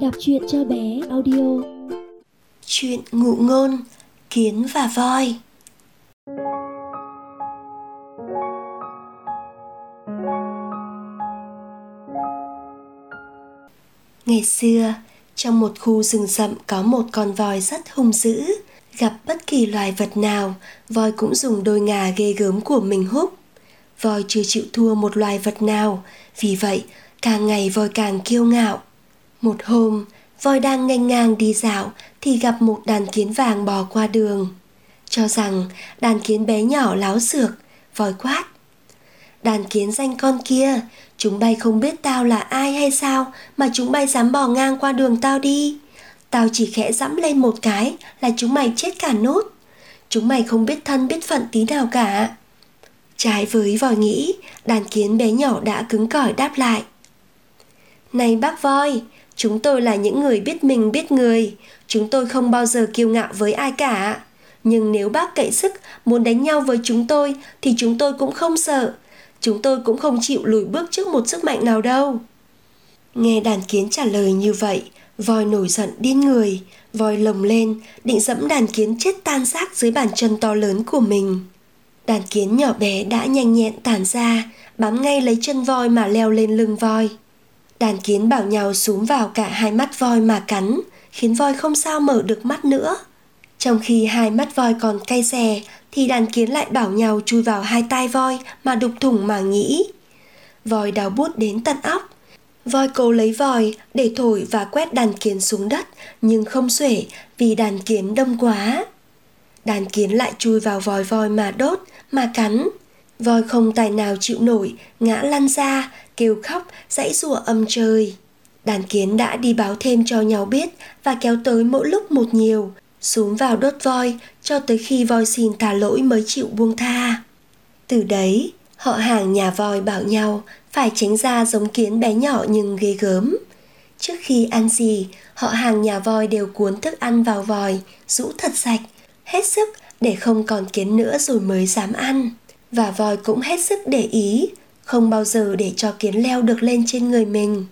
Đọc truyện cho bé audio Chuyện ngụ ngôn Kiến và voi Ngày xưa, trong một khu rừng rậm có một con voi rất hung dữ. Gặp bất kỳ loài vật nào, voi cũng dùng đôi ngà ghê gớm của mình húc. Voi chưa chịu thua một loài vật nào, vì vậy càng ngày voi càng kiêu ngạo. Một hôm, voi đang nghênh ngang đi dạo thì gặp một đàn kiến vàng bò qua đường. Cho rằng đàn kiến bé nhỏ láo xược, voi quát. Đàn kiến danh con kia, chúng bay không biết tao là ai hay sao mà chúng bay dám bò ngang qua đường tao đi. Tao chỉ khẽ dẫm lên một cái là chúng mày chết cả nốt. Chúng mày không biết thân biết phận tí nào cả. Trái với vòi nghĩ, đàn kiến bé nhỏ đã cứng cỏi đáp lại. Này bác voi, chúng tôi là những người biết mình biết người, chúng tôi không bao giờ kiêu ngạo với ai cả. Nhưng nếu bác cậy sức muốn đánh nhau với chúng tôi thì chúng tôi cũng không sợ. Chúng tôi cũng không chịu lùi bước trước một sức mạnh nào đâu. Nghe đàn kiến trả lời như vậy, voi nổi giận điên người, voi lồng lên, định dẫm đàn kiến chết tan xác dưới bàn chân to lớn của mình. Đàn kiến nhỏ bé đã nhanh nhẹn tản ra, bám ngay lấy chân voi mà leo lên lưng voi. Đàn kiến bảo nhau súm vào cả hai mắt voi mà cắn, khiến voi không sao mở được mắt nữa. Trong khi hai mắt voi còn cay xè, thì đàn kiến lại bảo nhau chui vào hai tai voi mà đục thủng mà nghĩ. Voi đào bút đến tận óc. Voi cố lấy vòi để thổi và quét đàn kiến xuống đất, nhưng không xuể vì đàn kiến đông quá. Đàn kiến lại chui vào vòi voi mà đốt, mà cắn. Voi không tài nào chịu nổi, ngã lăn ra, kêu khóc, dãy rủa âm trời. Đàn kiến đã đi báo thêm cho nhau biết và kéo tới mỗi lúc một nhiều, xuống vào đốt voi cho tới khi voi xin thả lỗi mới chịu buông tha. Từ đấy, họ hàng nhà voi bảo nhau phải tránh ra giống kiến bé nhỏ nhưng ghê gớm. Trước khi ăn gì, họ hàng nhà voi đều cuốn thức ăn vào vòi, rũ thật sạch, hết sức để không còn kiến nữa rồi mới dám ăn. Và voi cũng hết sức để ý, không bao giờ để cho kiến leo được lên trên người mình.